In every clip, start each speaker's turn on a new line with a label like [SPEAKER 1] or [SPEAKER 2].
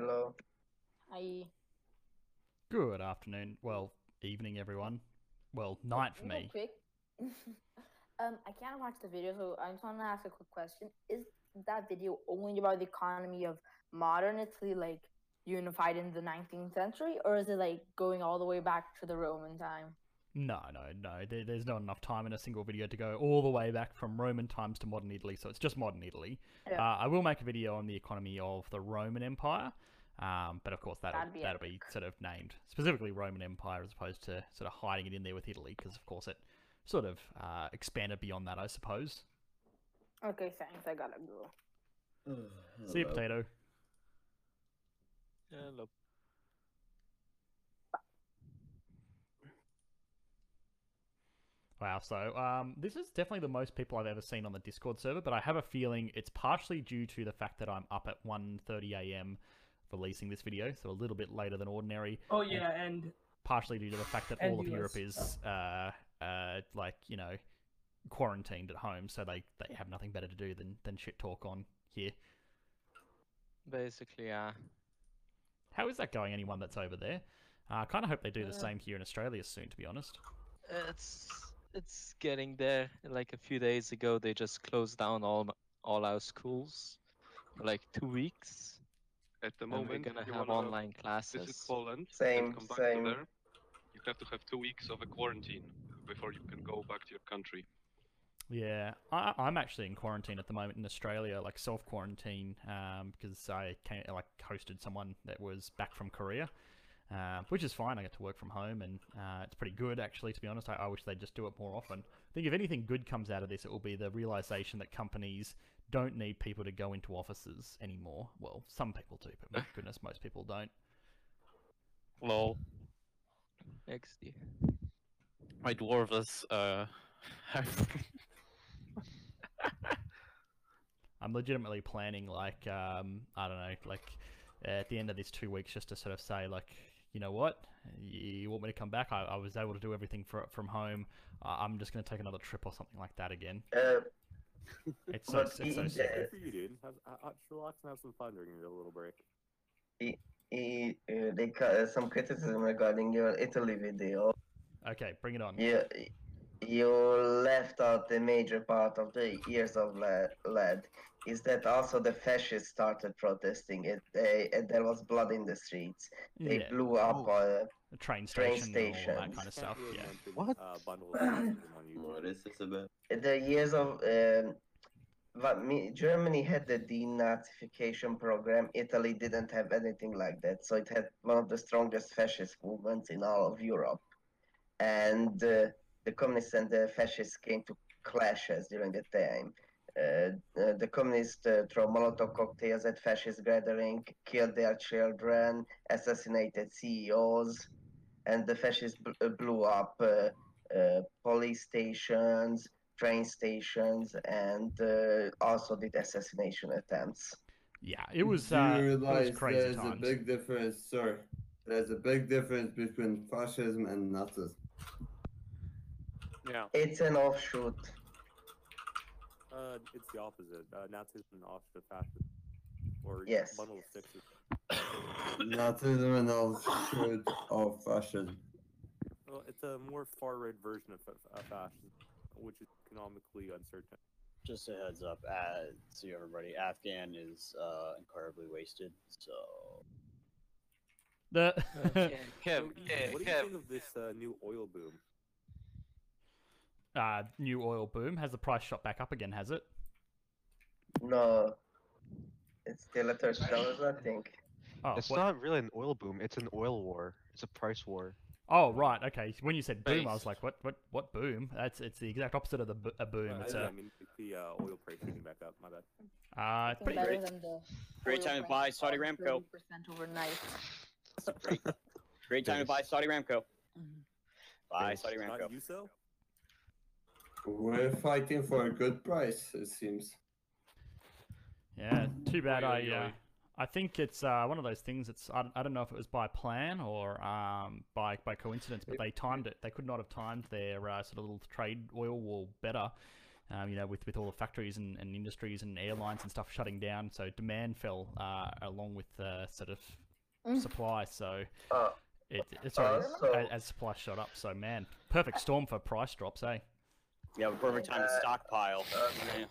[SPEAKER 1] Hello.
[SPEAKER 2] I
[SPEAKER 3] Good afternoon. Well, evening, everyone. Well, night for me.
[SPEAKER 2] quick. um, I can't watch the video, so I'm just want to ask a quick question: Is that video only about the economy of modern Italy, like unified in the 19th century, or is it like going all the way back to the Roman time?
[SPEAKER 3] No, no, no. There, there's not enough time in a single video to go all the way back from Roman times to modern Italy, so it's just modern Italy.
[SPEAKER 2] Yeah.
[SPEAKER 3] Uh, I will make a video on the economy of the Roman Empire, um, but of course that'll
[SPEAKER 2] That'd be
[SPEAKER 3] that'll be sort of named specifically Roman Empire as opposed to sort of hiding it in there with Italy, because of course it sort of uh, expanded beyond that, I suppose.
[SPEAKER 2] Okay, thanks. I gotta go.
[SPEAKER 3] See you, potato.
[SPEAKER 4] Hello.
[SPEAKER 3] Wow, so um, this is definitely the most people I've ever seen on the Discord server, but I have a feeling it's partially due to the fact that I'm up at 1.30 a.m. releasing this video, so a little bit later than ordinary,
[SPEAKER 5] Oh yeah, and
[SPEAKER 3] partially due to the fact that all of
[SPEAKER 5] US.
[SPEAKER 3] Europe is, uh, uh, like, you know, quarantined at home, so they, they have nothing better to do than, than shit talk on here.
[SPEAKER 4] Basically, yeah.
[SPEAKER 3] How is that going, anyone that's over there? Uh, I kind of hope they do the
[SPEAKER 4] Uh,
[SPEAKER 3] same here in Australia soon, to be honest.
[SPEAKER 4] It's it's getting there. Like a few days ago, they just closed down all all our schools for like two weeks.
[SPEAKER 6] At the
[SPEAKER 4] and we're
[SPEAKER 6] moment,
[SPEAKER 4] gonna
[SPEAKER 6] you
[SPEAKER 4] have
[SPEAKER 6] wanna
[SPEAKER 4] online
[SPEAKER 6] visit
[SPEAKER 4] classes.
[SPEAKER 6] Poland
[SPEAKER 1] Same,
[SPEAKER 6] come back
[SPEAKER 1] same.
[SPEAKER 6] there, you have to have two weeks of a quarantine before you can go back to your country.
[SPEAKER 3] Yeah, I, I'm actually in quarantine at the moment in Australia, like self quarantine, um, because I came, like hosted someone that was back from Korea, uh, which is fine. I get to work from home, and uh, it's pretty good actually. To be honest, I, I wish they'd just do it more often. I think if anything good comes out of this, it will be the realization that companies don't need people to go into offices anymore. Well, some people do, but my goodness, most people don't.
[SPEAKER 7] Lol.
[SPEAKER 4] XD.
[SPEAKER 7] My dwarves uh
[SPEAKER 3] I'm legitimately planning like um, I don't know, like at the end of this two weeks, just to sort of say like, you know what, you want me to come back? I, I was able to do everything for, from home. Uh, I'm just going to take another trip or something like that again.
[SPEAKER 1] Uh,
[SPEAKER 3] It's so
[SPEAKER 1] But
[SPEAKER 3] it's so
[SPEAKER 1] he-
[SPEAKER 3] sick.
[SPEAKER 8] Good for you, dude. Have, relax and have some fun during your little break.
[SPEAKER 1] he, uh, they got uh, some criticism regarding your Italy video.
[SPEAKER 3] Okay, bring it on.
[SPEAKER 1] You, you left out the major part of the years of lead. lead. Is that also the fascists started protesting? It they, and there was blood in the streets. They
[SPEAKER 3] Yeah,
[SPEAKER 1] blew up. Uh,
[SPEAKER 3] the train
[SPEAKER 1] train
[SPEAKER 3] station, and all that kind of stuff.
[SPEAKER 8] Can't
[SPEAKER 3] Yeah.
[SPEAKER 7] What?
[SPEAKER 8] Uh, bundle of on YouTube.
[SPEAKER 9] What is this about?
[SPEAKER 1] the years of um, what me, Germany had the denazification program. Italy didn't have anything like that, so it had one of the strongest fascist movements in all of Europe. And uh, the communists and the fascists came to clashes during the time. Uh, uh, the communists uh, throw Molotov cocktails at fascist gathering, killed their children, assassinated CEOs, and the fascists bl- uh, blew up uh, uh, police stations, train stations, and uh, also did assassination attempts.
[SPEAKER 3] Yeah, it was,
[SPEAKER 9] Do
[SPEAKER 3] uh,
[SPEAKER 9] you
[SPEAKER 3] it was
[SPEAKER 9] realize
[SPEAKER 3] crazy
[SPEAKER 9] there's
[SPEAKER 3] times.
[SPEAKER 9] a big difference, sir? There's a big difference between fascism and Nazism.
[SPEAKER 7] yeah.
[SPEAKER 1] It's an offshoot.
[SPEAKER 8] Uh, it's the opposite. Uh, Nazism and offshoot fascism. Or
[SPEAKER 1] Yes.
[SPEAKER 8] bundle of sixes.
[SPEAKER 9] Nazism and offshoot of fashion.
[SPEAKER 8] Well, it's a more far right version of fa- uh, which is economically uncertain.
[SPEAKER 10] Just a heads up, uh, so everybody, Afghan is uh, incredibly wasted. So
[SPEAKER 3] The
[SPEAKER 4] Okay.
[SPEAKER 8] So,
[SPEAKER 7] Kev,
[SPEAKER 8] Ethan,
[SPEAKER 7] Kev,
[SPEAKER 8] what do you
[SPEAKER 7] Kev.
[SPEAKER 8] think of this uh, new oil boom?
[SPEAKER 3] uh, new oil boom has the price shot back up again, has it?
[SPEAKER 1] No, it's still at thirty dollars, I think.
[SPEAKER 3] Oh,
[SPEAKER 11] it's
[SPEAKER 3] what-
[SPEAKER 11] not really an oil boom. It's an oil war. It's a price war.
[SPEAKER 3] Oh right, okay. When you said boom, I was like, what, what, what boom? That's it's the exact opposite of the bo- a boom.
[SPEAKER 8] Uh,
[SPEAKER 3] It's
[SPEAKER 8] I,
[SPEAKER 3] a,
[SPEAKER 8] I mean, it's the uh, oil price shooting back up. My bad.
[SPEAKER 3] uh, it's
[SPEAKER 2] It's
[SPEAKER 3] pretty great.
[SPEAKER 10] Great time to buy
[SPEAKER 2] that
[SPEAKER 10] Saudi
[SPEAKER 2] fell
[SPEAKER 10] Aramco.
[SPEAKER 2] 30% overnight.
[SPEAKER 10] great, great time to buy Saudi Aramco.
[SPEAKER 2] Mhm.
[SPEAKER 10] Buy Saudi Aramco.
[SPEAKER 8] Not you so?
[SPEAKER 9] We're fighting for a good price, it seems.
[SPEAKER 3] Yeah, too bad.
[SPEAKER 7] Oi,
[SPEAKER 3] I
[SPEAKER 7] oi,
[SPEAKER 3] uh,
[SPEAKER 7] oi.
[SPEAKER 3] I think it's uh, one of those things. It's I, don't- I don't know if it was by plan or um, by by coincidence, but they timed it. They could not have timed their uh, sort of little trade oil war better. Um, you know, with, with all the factories and, and industries and airlines and stuff shutting down, so demand fell uh, along with uh, sort of
[SPEAKER 2] Mm.
[SPEAKER 3] supply. So
[SPEAKER 1] Uh,
[SPEAKER 3] it, it's sorry,
[SPEAKER 1] also-
[SPEAKER 3] as, as supply shot up. So man, perfect storm for price drops, eh?
[SPEAKER 10] Yeah, perfect time to
[SPEAKER 1] Uh,
[SPEAKER 10] stockpile.
[SPEAKER 1] uh,
[SPEAKER 10] Yeah.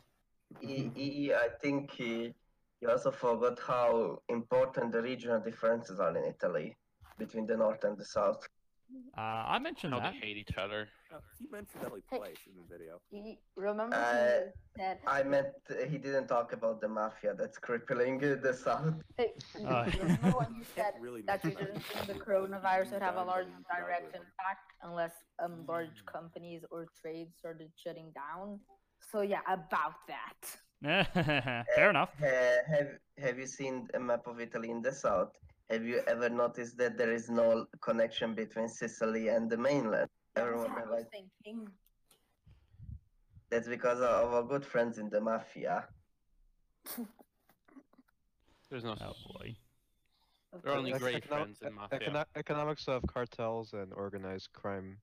[SPEAKER 1] E- E- I think he, he also forgot how important the regional differences are in Italy between the north and the south.
[SPEAKER 3] Uh, I mentioned
[SPEAKER 7] How
[SPEAKER 3] that.
[SPEAKER 7] they hate each other.
[SPEAKER 8] Uh, he mentioned that like
[SPEAKER 2] Hey.
[SPEAKER 8] twice in the video.
[SPEAKER 2] You remember
[SPEAKER 1] Uh,
[SPEAKER 2] he said,
[SPEAKER 1] I meant uh, he didn't talk about the mafia that's crippling uh, the south.
[SPEAKER 2] hey,
[SPEAKER 3] Oh.
[SPEAKER 2] remember when you said
[SPEAKER 8] really
[SPEAKER 2] that you didn't think the coronavirus would have a large direct impact unless um large companies or trades started shutting down? So yeah, about that.
[SPEAKER 3] Fair enough.
[SPEAKER 1] Ha- have Have you seen a map of Italy in the south? Have you ever noticed that there is no connection between Sicily and the mainland?
[SPEAKER 2] That's
[SPEAKER 1] Everyone
[SPEAKER 2] what I was
[SPEAKER 1] like,
[SPEAKER 2] thinking.
[SPEAKER 1] that's because of our good friends in the mafia.
[SPEAKER 7] There's no.
[SPEAKER 3] Oh boy.
[SPEAKER 7] They're only great
[SPEAKER 11] econo-
[SPEAKER 7] friends in mafia.
[SPEAKER 11] econo- economics of cartels and organized crime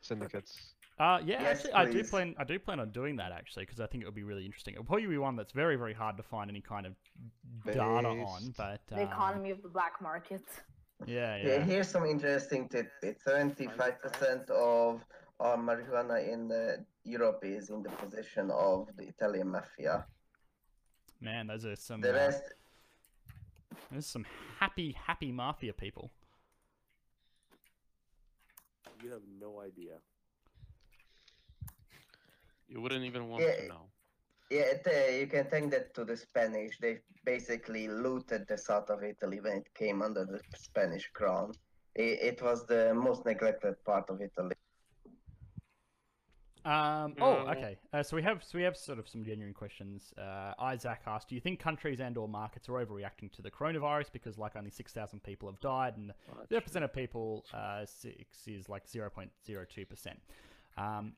[SPEAKER 11] syndicates.
[SPEAKER 3] Uh, yeah,
[SPEAKER 1] Yes,
[SPEAKER 3] actually, I do plan. I do plan on doing that actually because I think it would be really interesting. It'll probably be one that's very, very hard to find any kind of data on.
[SPEAKER 11] Based.
[SPEAKER 3] But
[SPEAKER 2] The
[SPEAKER 3] um,
[SPEAKER 2] economy of the black market.
[SPEAKER 3] Yeah,
[SPEAKER 1] Yeah,
[SPEAKER 3] yeah.
[SPEAKER 1] here's some interesting tidbit. Seventy-five percent of all marijuana in uh, Europe is in the possession of the Italian mafia.
[SPEAKER 3] Man, those are some.
[SPEAKER 1] The
[SPEAKER 3] uh,
[SPEAKER 1] rest,
[SPEAKER 3] There's some happy, happy mafia people.
[SPEAKER 8] You have no idea.
[SPEAKER 7] You wouldn't even want
[SPEAKER 1] Yeah.
[SPEAKER 7] to know.
[SPEAKER 1] yeah, it, uh, you can thank that to the Spanish. They basically looted the south of Italy when it came under the Spanish crown. It, it was the most neglected part of Italy.
[SPEAKER 3] Um, oh,
[SPEAKER 7] Mm.
[SPEAKER 3] okay. Uh, so we have so we have sort of some genuine questions. Uh, Isaac asked, "Do you think countries and/or markets are overreacting to the coronavirus because like only six thousand people have died and the percent of people uh, six is like zero point zero two percent." Um,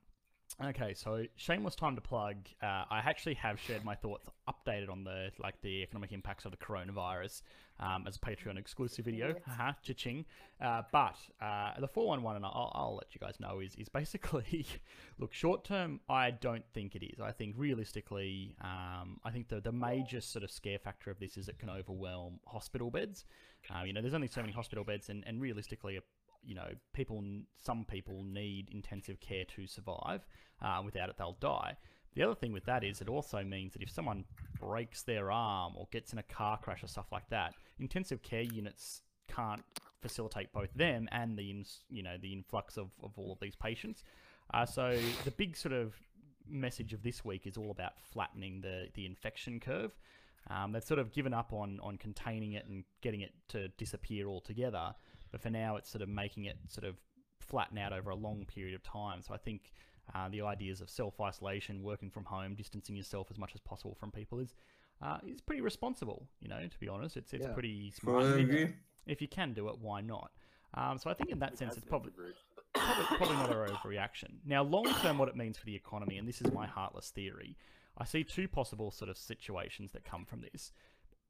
[SPEAKER 3] okay, so shameless time to plug. Uh, I actually have shared my thoughts updated on the like the economic impacts of the coronavirus um, as a Patreon exclusive video. Haha, cha-ching. Uh, but uh, the 411, and I'll, I'll let you guys know, is, is basically look, short term, I don't think it is. I think realistically, um, I think the, the major sort of scare factor of this is it can overwhelm hospital beds. Uh, you know, there's only so many hospital beds, and, and realistically, you know, people, some people need intensive care to survive. Uh, without it, they'll die. The other thing with that is it also means that if someone breaks their arm or gets in a car crash or stuff like that, intensive care units can't facilitate both them and the you know the influx of, of all of these patients. Uh, so the big sort of message of this week is all about flattening the the infection curve. Um, they've sort of given up on on containing it and getting it to disappear altogether, but for now it's sort of making it sort of flatten out over a long period of time. So I think uh, the ideas of self isolation, working from home, distancing yourself as much as possible from people is uh, is pretty responsible. You know, to be honest, it's it's
[SPEAKER 11] Yeah.
[SPEAKER 3] pretty smart.
[SPEAKER 9] Fully
[SPEAKER 3] if- if you can do it, why not? Um, so I think in that
[SPEAKER 8] It
[SPEAKER 3] sense, it's probably, probably probably not a overreaction. Now, long term, what it means for the economy, and this is my heartless theory, I see two possible sort of situations that come from this.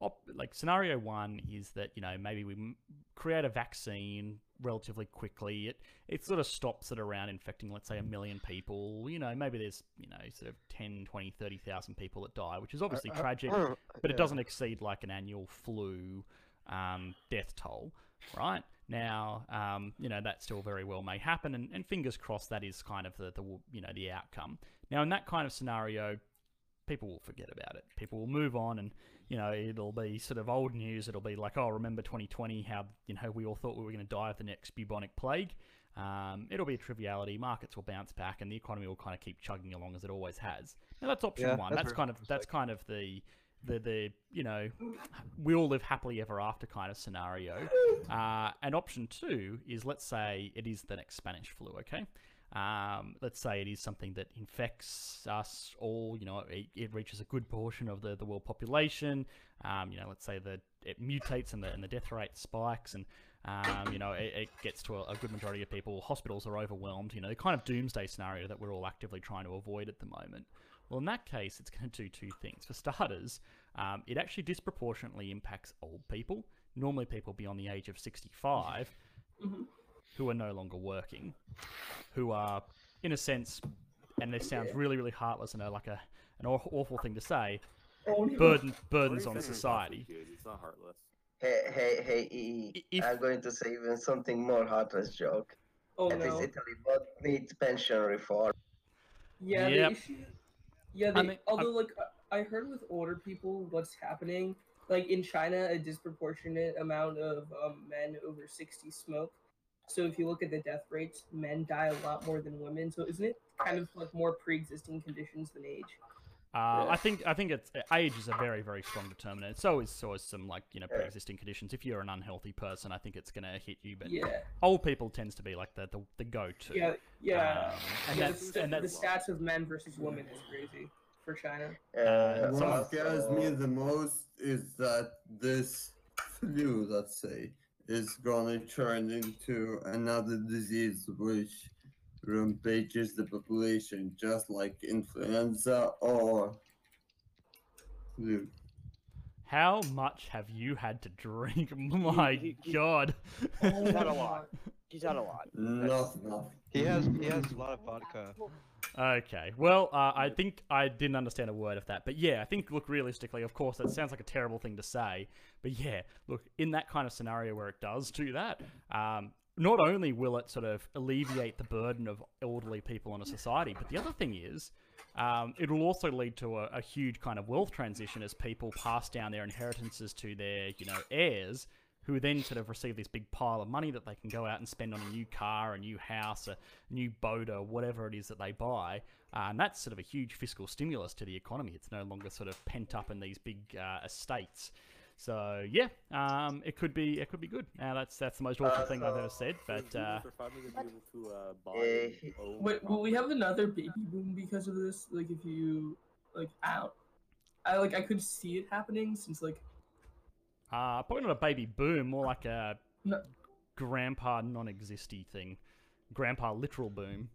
[SPEAKER 3] Op- like scenario one is that you know maybe we m- create a vaccine relatively quickly. It it sort of stops it around infecting, let's say, a million people. You know, maybe there's you know sort of 10, 20, 30,000 people that die, which is obviously
[SPEAKER 11] Uh, uh,
[SPEAKER 3] tragic
[SPEAKER 11] uh,
[SPEAKER 3] but it
[SPEAKER 11] yeah.
[SPEAKER 3] doesn't exceed like an annual flu um, death toll, right? Now, um, you know that still very well may happen, and, and fingers crossed that is kind of the, the you know the outcome. Now, in that kind of scenario, people will forget about it. People will move on, and you know it'll be sort of old news. It'll be like, oh, remember 2020? How you know we all thought we were going to die of the next bubonic plague. Um, it'll be a triviality. Markets will bounce back, and the economy will kind of keep chugging along as it always has. Now that's option
[SPEAKER 11] Yeah,
[SPEAKER 3] one.
[SPEAKER 11] that's
[SPEAKER 3] That's kind of that's kind of the the the you know we all live happily ever after kind of scenario. Uh, and option two is let's say it is the next Spanish flu. Okay. Um, let's say it is something that infects us all. You know, it, it reaches a good portion of the, the world population. Um, you know, let's say that it mutates and the and the death rate spikes, and um, you know, it, it gets to a, a good majority of people. Hospitals are overwhelmed. You know, the kind of doomsday scenario that we're all actively trying to avoid at the moment. Well, in that case, it's going to do two things. For starters, um, it actually disproportionately impacts old people, normally people beyond the age of 65, who are no longer working, who are, in a sense, and this sounds
[SPEAKER 5] Yeah.
[SPEAKER 3] really, really heartless and a, like a an awful thing to say,
[SPEAKER 5] Oh,
[SPEAKER 3] burden burdens on society.
[SPEAKER 8] It's not heartless.
[SPEAKER 1] Hey, hey, hey, EE.
[SPEAKER 3] If-
[SPEAKER 1] I'm going to say even something more heartless joke.
[SPEAKER 5] Oh
[SPEAKER 1] At least. Italy both needs pension reform.
[SPEAKER 5] Yeah,
[SPEAKER 3] Yep.
[SPEAKER 5] the issue. Yeah,
[SPEAKER 3] I
[SPEAKER 5] they,
[SPEAKER 3] mean, I'm-
[SPEAKER 5] although like I I heard with older people, what's happening, like in China, a disproportionate amount of um, men over sixty smoke. So if you look at the death rates, men die a lot more than women. So isn't it kind of like more pre-existing conditions than age?
[SPEAKER 3] Uh, I think I think it's age is a very very strong determinant. So is so is some like you know
[SPEAKER 1] Yeah.
[SPEAKER 3] pre-existing conditions. If you're an unhealthy person, I think it's gonna hit you. But
[SPEAKER 5] Yeah,
[SPEAKER 3] old people tends to be like the the, the go-to.
[SPEAKER 5] yeah, yeah.
[SPEAKER 3] Um, and
[SPEAKER 5] yeah
[SPEAKER 3] that's
[SPEAKER 5] the,
[SPEAKER 3] and
[SPEAKER 5] the stats of men versus women is crazy for China.
[SPEAKER 1] Uh,
[SPEAKER 3] so-
[SPEAKER 9] What scares me the most is that this flu, let's say, is gonna turn into another disease which rampages the population, just like influenza or flu.
[SPEAKER 3] How much have you had to drink? My
[SPEAKER 10] he- he-
[SPEAKER 3] God.
[SPEAKER 10] He's had a lot. He's had a lot.
[SPEAKER 9] Not enough.
[SPEAKER 11] He has he has a lot of vodka.
[SPEAKER 3] Okay. Well, uh, I think I didn't understand a word of that, but yeah, I think look realistically, of course, that sounds like a terrible thing to say, but yeah, look in that kind of scenario where it does do that, um, not only will it sort of alleviate the burden of elderly people in a society, but the other thing is. Um, it will also lead to a, a huge kind of wealth transition as people pass down their inheritances to their, you know, heirs, who then sort of receive this big pile of money that they can go out and spend on a new car, a new house, a new boat, or whatever it is that they buy. Uh, and that's sort of a huge fiscal stimulus to the economy. It's no longer sort of pent up in these big uh, estates. So yeah, um, it could be it could be good. Now that's that's the most awful
[SPEAKER 1] Uh,
[SPEAKER 3] thing I've ever said, but uh,
[SPEAKER 8] Zeus are finally gonna be able to uh, buy
[SPEAKER 1] Eh,
[SPEAKER 8] and own
[SPEAKER 5] Wait, will we have another baby boom because of this? Like, if you like out, I like I could see it happening since like
[SPEAKER 3] uh, probably not a baby boom, more like a
[SPEAKER 5] No.
[SPEAKER 3] grandpa non-existy thing, grandpa literal boom.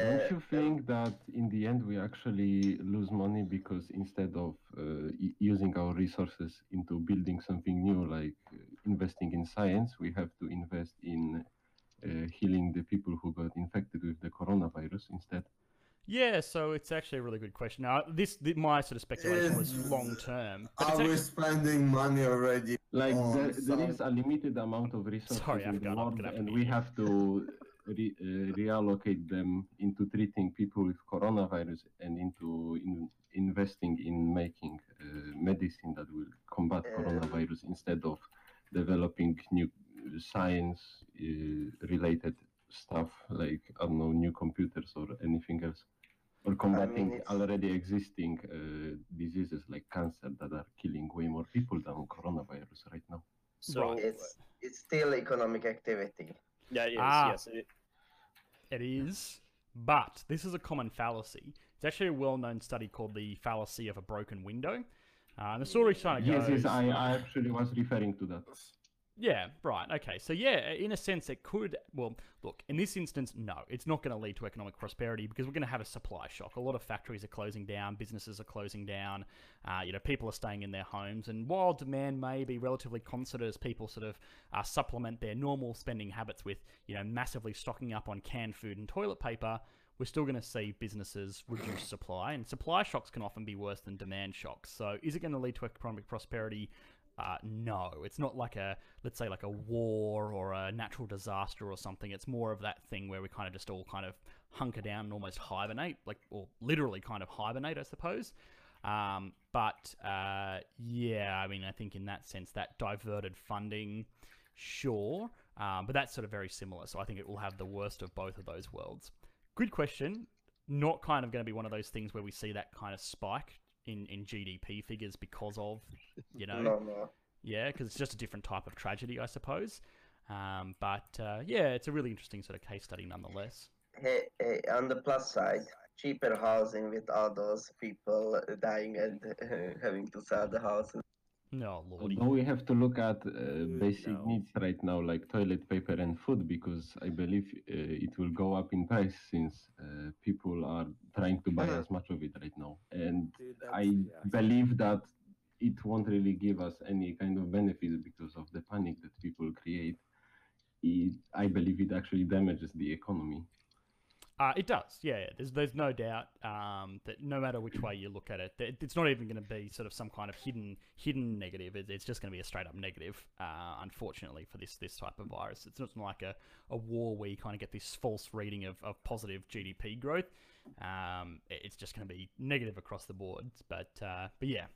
[SPEAKER 12] Don't you think that in the end we actually lose money because instead of uh, using our resources into building something new, like uh, investing in science, we have to invest in uh, healing the people who got infected with the coronavirus instead?
[SPEAKER 3] Yeah, so it's actually a really good question. Now, this th- my sort of speculation was long term. but
[SPEAKER 9] Are
[SPEAKER 3] it's
[SPEAKER 9] we
[SPEAKER 3] actually-
[SPEAKER 9] spending money already?
[SPEAKER 12] Like
[SPEAKER 9] on
[SPEAKER 12] there, there is
[SPEAKER 9] some-
[SPEAKER 12] a limited amount of resources
[SPEAKER 3] Sorry,
[SPEAKER 12] in the
[SPEAKER 3] Afghan, I'm
[SPEAKER 12] world,
[SPEAKER 3] gonna have
[SPEAKER 12] and we
[SPEAKER 3] mute
[SPEAKER 12] have to re, uh, reallocate them into treating people with coronavirus and into in, investing in making uh, medicine that will combat
[SPEAKER 1] Uh,
[SPEAKER 12] coronavirus instead of developing new science uh, related stuff like I don't know new computers or anything else. Or combating
[SPEAKER 1] it's-
[SPEAKER 12] already existing uh, diseases like cancer that are killing way more people than coronavirus right now.
[SPEAKER 10] So
[SPEAKER 3] Right.
[SPEAKER 1] it's it's still economic activity.
[SPEAKER 10] yeah, it is.
[SPEAKER 3] Ah.
[SPEAKER 10] Yes, it,
[SPEAKER 3] It is, but this is a common fallacy. It's actually a well-known study called the fallacy of a broken window. Uh, and the story kind of
[SPEAKER 12] Yes,
[SPEAKER 3] goes.
[SPEAKER 12] yes, I, I actually was referring to that.
[SPEAKER 3] Yeah, right. Okay. So yeah, in a sense, it could. Well, look, in this instance, no, it's not going to lead to economic prosperity because we're going to have a supply shock. A lot of factories are closing down, businesses are closing down. Uh, you know, people are staying in their homes, and while demand may be relatively constant as people sort of uh, supplement their normal spending habits with, you know, massively stocking up on canned food and toilet paper. We're still going to see businesses reduce supply, and supply shocks can often be worse than demand shocks. So, is it going to lead to economic prosperity? Uh, no, it's not like a let's say like a war or a natural disaster or something. It's more of that thing where we kind of just all kind of hunker down and almost hibernate, like or literally kind of hibernate, I suppose. Um, but uh, yeah, I mean, I think in that sense, that diverted funding, sure, um, but that's sort of very similar. So I think it will have the worst of both of those worlds. Good question. Not kind of going to be one of those things where we see that kind of spike in, in GDP figures because of, you know,
[SPEAKER 1] No, no.
[SPEAKER 3] yeah, because it's just a different type of tragedy, I suppose. Um, but uh, yeah, it's a really interesting sort of case study nonetheless.
[SPEAKER 1] Hey, hey, on the plus side, cheaper housing with all those people dying and having to sell the houses.
[SPEAKER 3] No, lordy.
[SPEAKER 12] Although we have to look at uh, basic
[SPEAKER 8] no.
[SPEAKER 12] needs right now, like toilet paper and food, because I believe uh, it will go up in price since uh, people are trying to buy as much of it right now. And
[SPEAKER 8] Dude,
[SPEAKER 12] I
[SPEAKER 8] yeah.
[SPEAKER 12] believe that it won't really give us any kind of benefits because of the panic that people create. It, I believe it actually damages the economy.
[SPEAKER 3] Uh, it does, yeah. yeah. There's there's no doubt um, that no matter which way you look at it, it's not even going to be sort of some kind of hidden hidden negative. It, it's just going to be a straight up negative. Uh, unfortunately for this this type of virus, it's not like a, a war where you kind of get this false reading of, of positive GDP growth. Um, it- it's just going to be negative across the board. But uh, but yeah,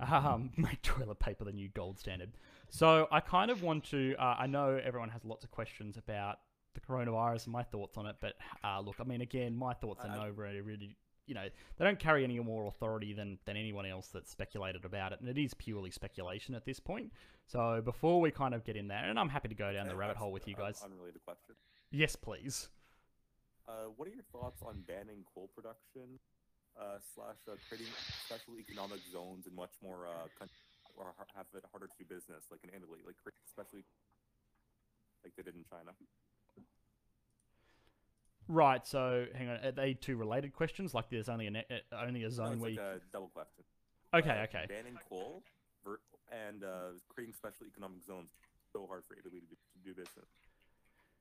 [SPEAKER 3] um, make toilet paper the new gold standard. So I kind of want to. Uh, I know everyone has lots of questions about the coronavirus and my thoughts on it, but uh, look, I mean, again, my thoughts are
[SPEAKER 8] I-
[SPEAKER 3] no really, really, you know, they don't carry any more authority than than anyone else that's speculated about it, and it is purely speculation at this point. So before we kind of get in there, and I'm happy to go down the rabbit hole with you guys.
[SPEAKER 8] Unrelated question.
[SPEAKER 3] Yes, please.
[SPEAKER 8] Uh, what are your thoughts on banning coal production uh, slash uh, creating special economic zones in much more uh, countries or have it harder to do business, like in Italy, like especially like they did in China?
[SPEAKER 3] Right. So hang on, are they two related questions? Like there's only a only a zone
[SPEAKER 8] it's
[SPEAKER 3] where
[SPEAKER 8] like
[SPEAKER 3] you...
[SPEAKER 8] a double question.
[SPEAKER 3] Okay,
[SPEAKER 8] Uh,
[SPEAKER 3] okay.
[SPEAKER 8] Banning coal and uh, creating special economic zones so hard for Italy to do, to do business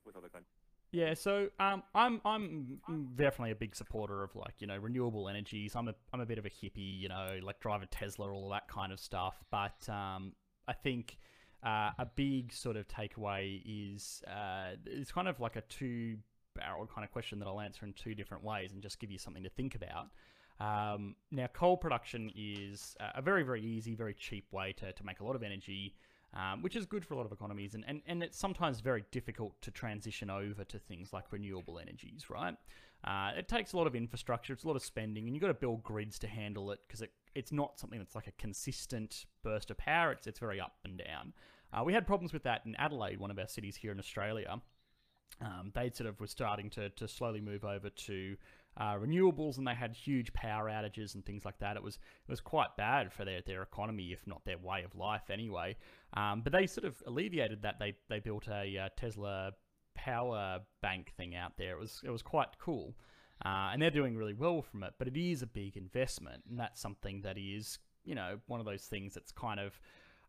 [SPEAKER 8] with other countries.
[SPEAKER 3] Yeah, so um, I'm I'm definitely a big supporter of like you know renewable energies. I'm a I'm a bit of a hippie, you know, like drive a Tesla, all that kind of stuff. But um, I think uh, a big sort of takeaway is uh, it's kind of like a two barrel kind of question that I'll answer in two different ways and just give you something to think about. Um, now, coal production is a very, very easy, very cheap way to, to make a lot of energy, um, which is good for a lot of economies. And, and, and it's sometimes very difficult to transition over to things like renewable energies, right? Uh, it takes a lot of infrastructure, it's a lot of spending, and you've got to build grids to handle it because it, it's not something that's like a consistent burst of power, it's, it's very up and down. Uh, we had problems with that in Adelaide, one of our cities here in Australia um, they sort of were starting to, to slowly move over to uh, renewables, and they had huge power outages and things like that. It was it was quite bad for their, their economy, if not their way of life, anyway. Um, but they sort of alleviated that. They they built a uh, Tesla power bank thing out there. It was it was quite cool, uh, and they're doing really well from it. But it is a big investment, and that's something that is you know one of those things that's kind of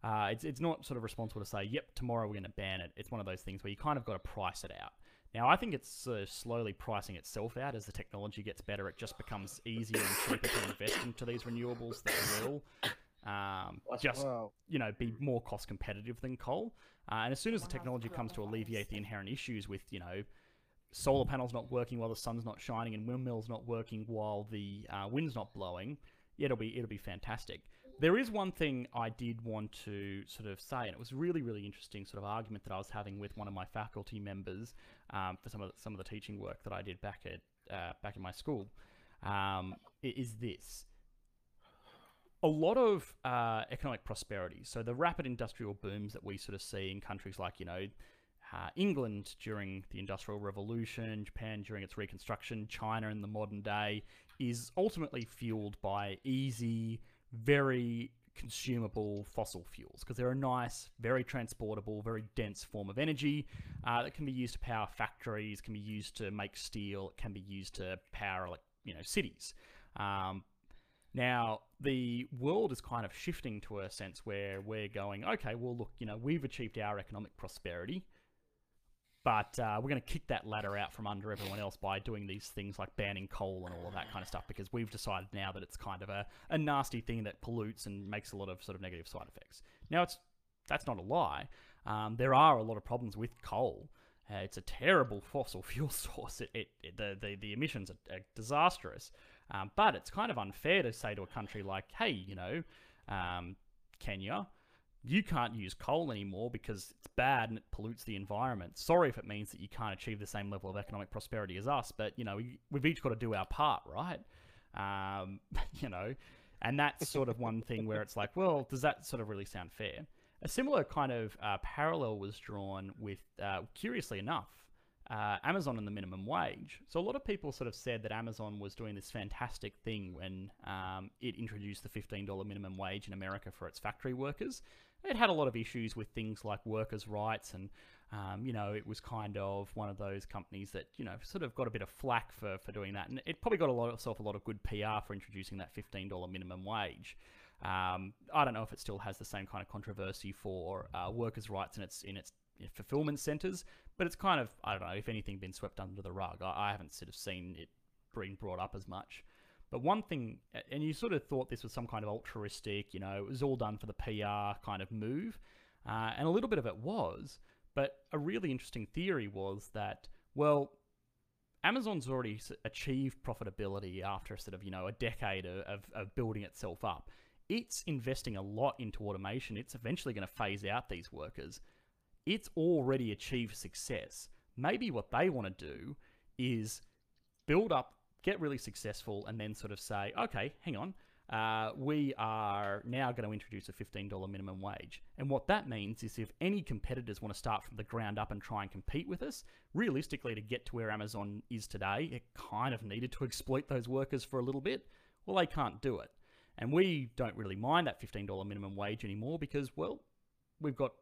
[SPEAKER 3] uh, it's, it's not sort of responsible to say, yep, tomorrow we're going to ban it. It's one of those things where you kind of got to price it out. Now, I think it's uh, slowly pricing itself out as the technology gets better. It just becomes easier and cheaper to invest into these renewables that will um, just
[SPEAKER 11] Wow.
[SPEAKER 3] you know be more cost competitive than coal. Uh, and as soon as the technology comes to alleviate the inherent issues with you know solar panels not working while the sun's not shining and windmills not working while the uh, wind's not blowing, yeah, it'll be it'll be fantastic. There is one thing I did want to sort of say, and it was really really interesting sort of argument that I was having with one of my faculty members um, for some of the, some of the teaching work that I did back at uh, back in my school. Um, is this a lot of uh, economic prosperity. So the rapid industrial booms that we sort of see in countries like you know uh, England during the Industrial Revolution, Japan during its Reconstruction, China in the modern day, is ultimately fueled by easy, very consumable fossil fuels because they're a nice, very transportable, very dense form of energy uh, that can be used to power factories, can be used to make steel, can be used to power, like you know, cities. Um, now, the world is kind of shifting to a sense where we're going, okay, well, look, you know, we've achieved our economic prosperity, but uh, we're going to kick that ladder out from under everyone else by doing these things like banning coal and all of that kind of stuff because we've decided now that it's kind of a, a nasty thing that pollutes and makes a lot of sort of negative side effects. Now, it's that's not a lie. Um, there are a lot of problems with coal. Uh, it's a terrible fossil fuel source. It, it, it the, the the emissions are, are disastrous. Um, but it's kind of unfair to say to a country like, hey, you know, um, Kenya, you can't use coal anymore because it's bad and it pollutes the environment. Sorry if it means that you can't achieve the same level of economic prosperity as us, but you know we, we've each got to do our part, right? Um, you know, and that's sort of one thing where it's like, well, does that sort of really sound fair? A similar kind of uh, parallel was drawn with, uh, curiously enough, uh, Amazon and the minimum wage. So a lot of people sort of said that Amazon was doing this fantastic thing when um, it introduced the $15 minimum wage in America for its factory workers. It had a lot of issues with things like workers' rights, and um, you know, it was kind of one of those companies that you know sort of got a bit of flack for, for doing that, and it probably got a lot of itself a lot of good PR for introducing that $15 minimum wage. Um, I don't know if it still has the same kind of controversy for uh, workers' rights in its in its fulfillment centers, but it's kind of I don't know if anything been swept under the rug. I, I haven't sort of seen it being brought up as much. But one thing, and you sort of thought this was some kind of altruistic, you know, it was all done for the PR kind of move, uh, and a little bit of it was. But a really interesting theory was that, well, Amazon's already achieved profitability after sort of, you know, a decade of, of, of building itself up. It's investing a lot into automation. It's eventually going to phase out these workers. It's already achieved success. Maybe what they want to do is build up, get really successful, and then sort of say, okay, hang on, uh, we are now going to introduce a $15 minimum wage. And what that means is if any competitors want to start from the ground up and try and compete with us, realistically, to get to where Amazon is today, it kind of needed to exploit those workers for a little bit. Well, they can't do it. And we don't really mind that $15 minimum wage anymore because, well, we've got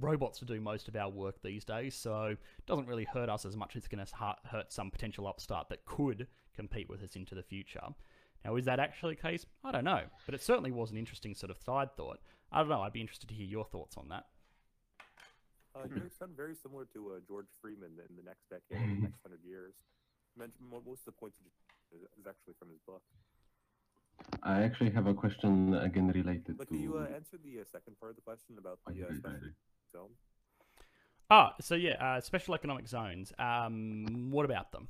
[SPEAKER 3] robots to do most of our work these days, so it doesn't really hurt us as much as it's going to hurt some potential upstart that could compete with us into the future. Now, is that actually the case? I don't know, but it certainly was an interesting sort of side thought. I don't know. I'd be interested to hear your thoughts on that.
[SPEAKER 8] Uh, you sound very similar to uh, George Friedman in the next decade, in the next hundred years. You mentioned mo- most of the points you is actually from his book.
[SPEAKER 12] I actually have a question again related
[SPEAKER 8] But
[SPEAKER 12] to.
[SPEAKER 8] can you uh, answer the uh, second part of the question about the uh,
[SPEAKER 12] Okay,
[SPEAKER 8] special
[SPEAKER 12] okay.
[SPEAKER 8] zone?
[SPEAKER 3] Ah, so yeah, uh, special economic zones. Um, what about them?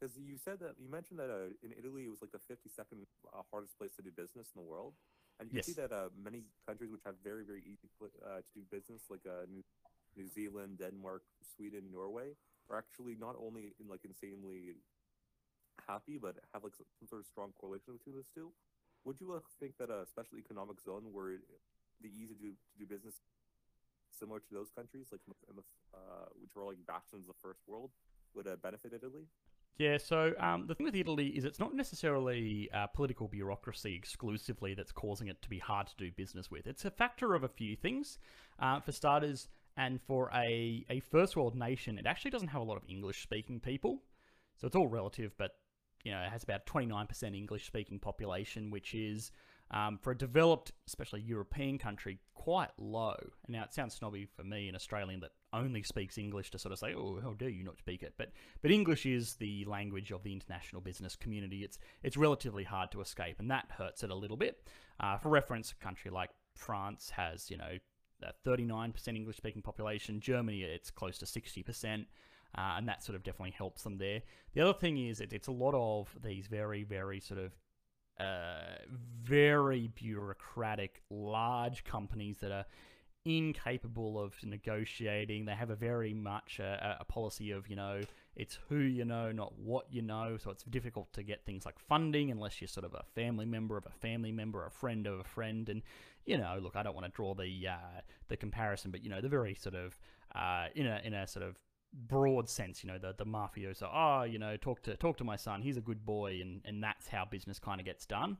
[SPEAKER 8] Because you said that you mentioned that uh, in Italy it was like the 52nd uh, hardest place to do business in the world, and you can see that uh, many countries which have very very easy uh, to do business, like uh, New, New Zealand, Denmark, Sweden, Norway, are actually not only in like insanely happy, but have like some some sort of strong correlation between those two. Would you uh, think that a special economic zone where the easy to do, to do business similar to those countries, like uh, which were like bastions of the first world, would benefit Italy?
[SPEAKER 3] Yeah, so um, the thing with Italy is it's not necessarily uh, political bureaucracy exclusively that's causing it to be hard to do business with. It's a factor of a few things. Uh, for starters, and for a, a first world nation, it actually doesn't have a lot of English speaking people. So it's all relative, but you know, it has about 29% English speaking population, which is, um, for a developed, especially European country, quite low. And now it sounds snobby for me, an Australian that only speaks English, to sort of say, oh, how dare you not speak it? But but English is the language of the international business community. It's it's relatively hard to escape, and that hurts it a little bit. Uh, for reference, a country like France has, you know, a 39% English speaking population. Germany, it's close to 60%. Uh, and that sort of definitely helps them there. The other thing is, it, it's a lot of these very, very sort of uh, very bureaucratic, large companies that are incapable of negotiating. They have a very much a, a policy of, you know, it's who you know, not what you know. So it's difficult to get things like funding unless you're sort of a family member of a family member, a friend of a friend. And, you know, look, I don't want to draw the, uh, the comparison, but, you know, the very sort of, uh, in a, in a sort of broad sense, you know, the the mafioso, oh, you know, talk to talk to my son, he's a good boy, and and that's how business kind of gets done.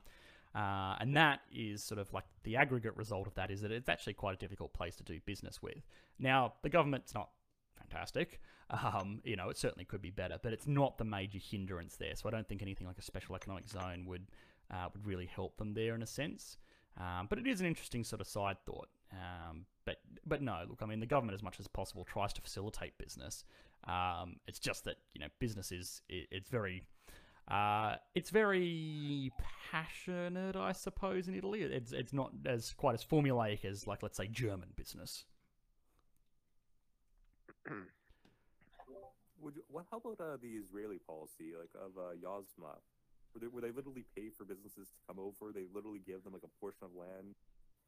[SPEAKER 3] Uh, and that is sort of like the aggregate result of that is that it's actually quite a difficult place to do business with. Now, the government's not fantastic. Um, you know, it certainly could be better, but it's not the major hindrance there. So I don't think anything like a special economic zone would uh, would really help them there in a sense. Um, but it is an interesting sort of side thought. Um, but but no, look, I mean, the government as much as possible tries to facilitate business. Um, it's just that you know, business is it, it's very uh, it's very passionate, I suppose, in Italy. It's it's not as quite as formulaic as like let's say German business.
[SPEAKER 8] Would you, what? How about uh, the Israeli policy, like of uh, Yozma, where they, where they literally pay for businesses to come over? They literally give them like a portion of land,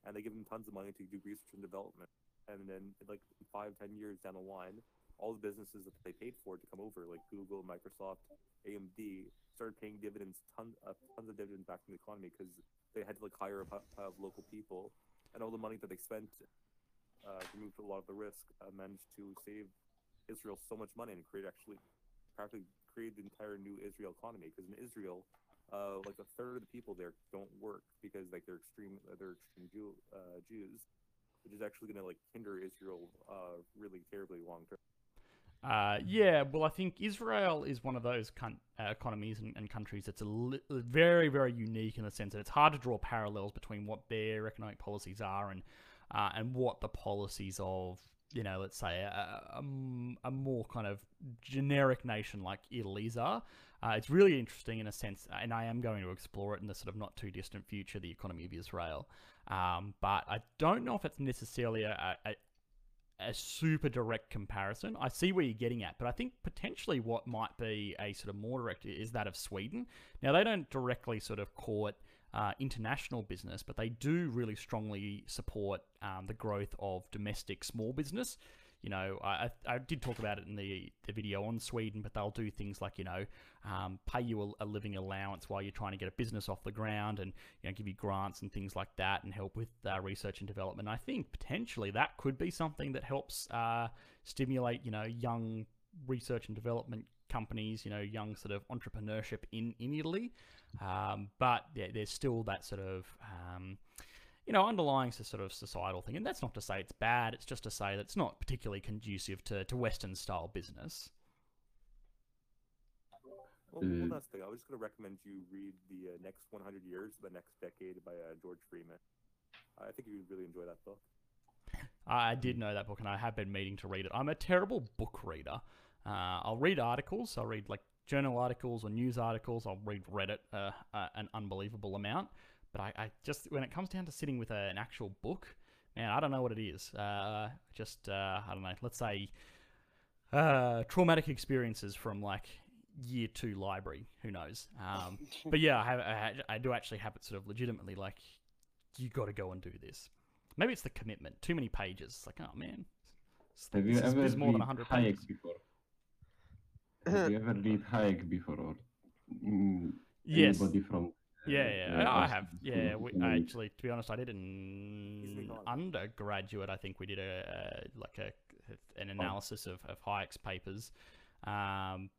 [SPEAKER 8] and they give them tons of money to do research and development. And then, like five, ten years down the line, all the businesses that they paid for to come over, like Google, Microsoft, AMD, started paying dividends, tons, uh, tons of dividends back in the economy because they had to like hire a pu- of local people, and all the money that they spent uh, removed a lot of the risk, uh, managed to save Israel so much money and create actually practically create the entire new Israel economy. Because in Israel, uh, like a third of the people there don't work because like they're extreme uh, they're extreme Jew, uh, Jews, which is actually going to like hinder Israel uh, really terribly long term.
[SPEAKER 3] Uh, yeah, well, I think Israel is one of those con- uh, economies and, and countries that's a li- very, very unique in the sense that it's hard to draw parallels between what their economic policies are and uh, and what the policies of you know, let's say a a more kind of generic nation like Italy's are. Uh, it's really interesting in a sense, and I am going to explore it in the sort of not too distant future, the economy of Israel. Um, but I don't know if it's necessarily a, a, a super direct comparison. I see where you're getting at, but I think potentially what might be a sort of more direct is that of Sweden. Now, they don't directly sort of court uh, international business, but they do really strongly support um, the growth of domestic small business. You know, I, I did talk about it in the, the video on Sweden, but they'll do things like, you know, um, pay you a, a living allowance while you're trying to get a business off the ground and, you know, give you grants and things like that and help with uh, research and development. I think potentially that could be something that helps uh, stimulate, you know, young research and development companies, you know, young sort of entrepreneurship in, in Italy. Um, but yeah, there's still that sort of, um, you know, underlying sort of societal thing. And that's not to say it's bad, it's just to say that it's not particularly conducive to, to Western style business.
[SPEAKER 8] Well, one last thing. I was just going to recommend you read the uh, Next 100 Years, The Next Decade by uh, George Friedman. I think you'd really enjoy that book.
[SPEAKER 3] I did know that book, and I have been meaning to read it. I'm a terrible book reader. Uh, I'll read articles. I'll read like journal articles or news articles. I'll read Reddit uh, uh, an unbelievable amount. But I, I just when it comes down to sitting with a, an actual book, man, I don't know what it is. Uh, just uh, I don't know. Let's say uh, traumatic experiences from like year two library. Who knows? Um, but yeah, I, have, I, I do actually have it sort of legitimately like you got to go and do this. Maybe it's the commitment. Too many pages. It's like, oh man, it's-
[SPEAKER 12] Have you
[SPEAKER 3] this is,
[SPEAKER 12] ever
[SPEAKER 3] this is more than
[SPEAKER 12] read
[SPEAKER 3] 100
[SPEAKER 12] Hayek
[SPEAKER 3] pages.
[SPEAKER 12] before? Have you ever read Hayek before, or mm,
[SPEAKER 3] Yes.
[SPEAKER 12] anybody from?
[SPEAKER 3] Yeah, yeah, I I have. Yeah, we, I actually, to be honest, I did in undergraduate. I think we did a, a like a an analysis of, of Hayek's papers. Um,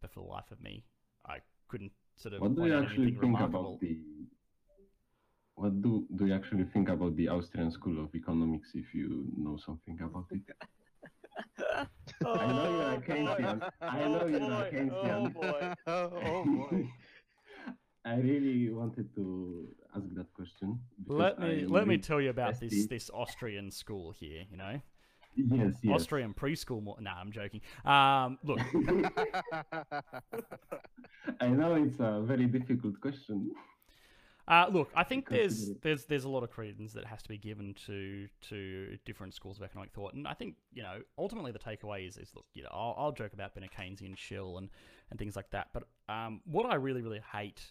[SPEAKER 3] but for the life of me, I couldn't sort of
[SPEAKER 12] What do you actually think
[SPEAKER 3] remarkable.
[SPEAKER 12] about the? What do do you actually think about the Austrian School of Economics? If you know something about it. I know you're a Keynesian. I know you're a Keynesian.
[SPEAKER 11] boy. Oh boy.
[SPEAKER 12] I really wanted to ask that question.
[SPEAKER 3] Let me
[SPEAKER 12] I
[SPEAKER 3] let me tell you about this this Austrian school here. You know.
[SPEAKER 12] Yes, yes.
[SPEAKER 3] Austrian preschool. Mo- nah, I'm joking. Um, look,
[SPEAKER 12] I know it's a very difficult question.
[SPEAKER 3] Uh, look, I think there's there's there's a lot of credence that has to be given to to different schools of economic thought, and I think you know ultimately the takeaway is is look, you know I'll, I'll joke about being a Keynesian shill and and things like that, but um, what I really really hate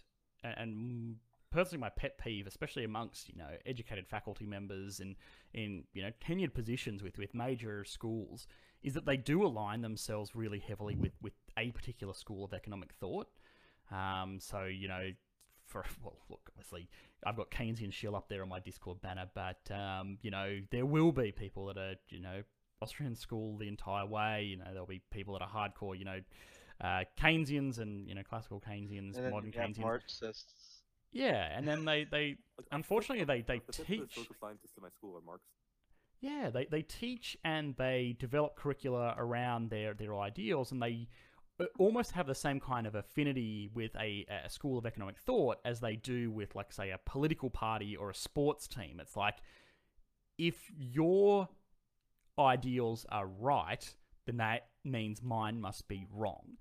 [SPEAKER 3] and, personally my pet peeve, especially amongst you know educated faculty members and in you know tenured positions with with major schools, is that they do align themselves really heavily with with a particular school of economic thought. Um, so you know, for well, look, obviously, I've got Keynesian shill up there on my Discord banner, but um, you know, there will be people that are you know Austrian school the entire way. You know, there'll be people that are hardcore, you know, uh, Keynesians and you know classical Keynesians,
[SPEAKER 11] And then
[SPEAKER 3] modern
[SPEAKER 11] you have
[SPEAKER 3] Keynesians.
[SPEAKER 11] Marxists.
[SPEAKER 3] Yeah, and then they they unfortunately they they
[SPEAKER 8] The fifth of
[SPEAKER 3] teach.
[SPEAKER 8] the social scientists in my school are Marx.
[SPEAKER 3] Yeah, they, they teach and they develop curricula around their, their ideals, and they uh, almost have the same kind of affinity with a, a school of economic thought as they do with, like, say, a political party or a sports team. It's like if your ideals are right, then that means mine must be wrong.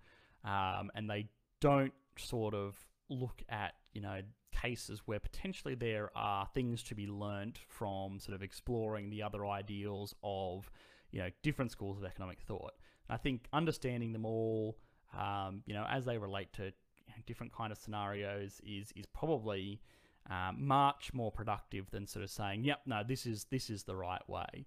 [SPEAKER 3] Um, and they don't sort of look at, you know, cases where potentially there are things to be learnt from sort of exploring the other ideals of, you know, different schools of economic thought. And I think understanding them all, um, you know, as they relate to different kind of scenarios is is probably um, much more productive than sort of saying, "Yep, no, this is this is the right way."